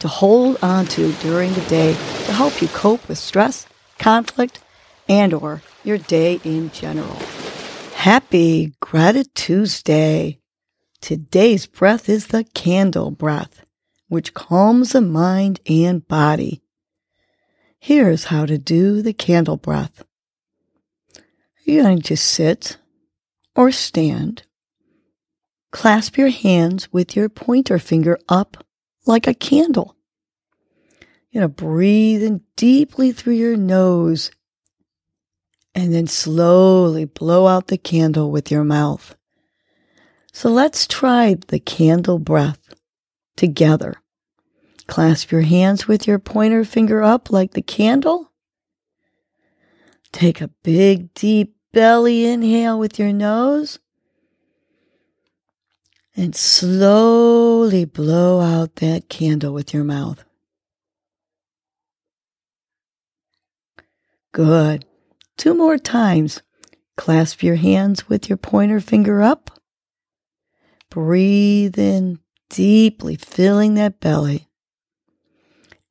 to hold on to during the day to help you cope with stress, conflict, and or your day in general. Happy Gratitude Tuesday. Today's breath is the candle breath, which calms the mind and body. Here's how to do the candle breath. You're going to sit or stand. Clasp your hands with your pointer finger up like a candle. You know, breathe in deeply through your nose and then slowly blow out the candle with your mouth. So let's try the candle breath together. Clasp your hands with your pointer finger up like the candle. Take a big, deep belly inhale with your nose. And slowly blow out that candle with your mouth. Good. Two more times. Clasp your hands with your pointer finger up. Breathe in deeply, filling that belly.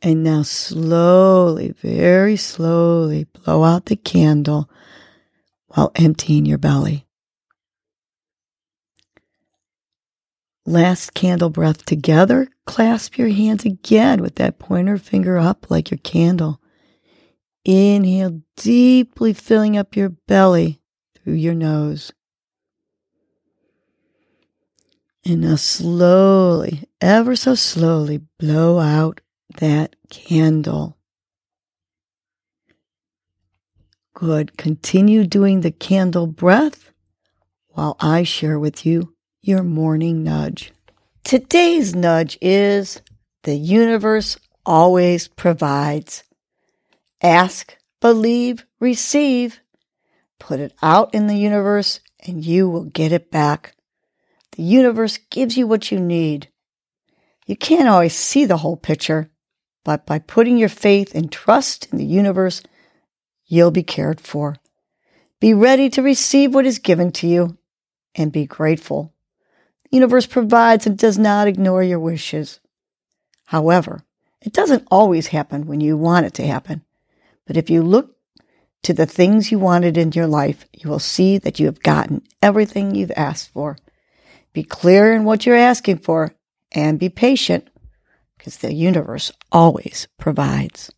And now slowly, very slowly blow out the candle while emptying your belly. Last candle breath together. Clasp your hands again with that pointer finger up like your candle. Inhale deeply, filling up your belly through your nose. And now slowly, ever so slowly, blow out that candle. Good. Continue doing the candle breath while I share with you your morning nudge. Today's nudge is the universe always provides. Ask, believe, receive. Put it out in the universe and you will get it back. The universe gives you what you need. You can't always see the whole picture, but by putting your faith and trust in the universe, you'll be cared for. Be ready to receive what is given to you and be grateful. The universe provides and does not ignore your wishes. However, it doesn't always happen when you want it to happen. But if you look to the things you wanted in your life, you will see that you have gotten everything you've asked for. Be clear in what you're asking for and be patient because the universe always provides.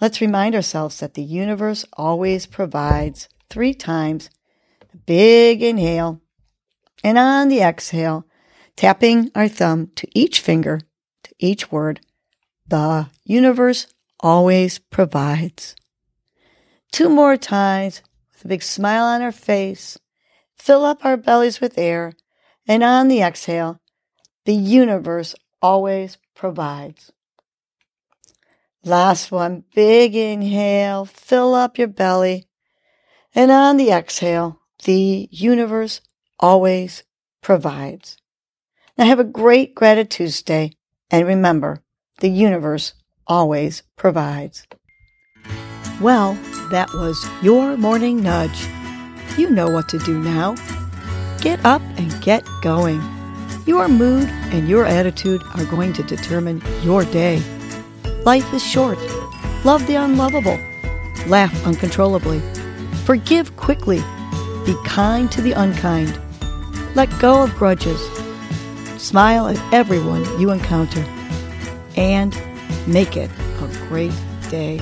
Let's remind ourselves that the universe always provides three times. Big inhale and on the exhale, tapping our thumb to each finger, to each word, the universe always provides. Two more times with a big smile on our face, fill up our bellies with air, and on the exhale, the universe always provides. Last one, big inhale, fill up your belly. And on the exhale, the universe always provides. Now have a great Gratitude day And remember, the universe always provides. Well, that was your morning nudge. You know what to do now. Get up and get going. Your mood and your attitude are going to determine your day. Life is short. Love the unlovable. Laugh uncontrollably. Forgive quickly. Be kind to the unkind. Let go of grudges. Smile at everyone you encounter. And make it a great day.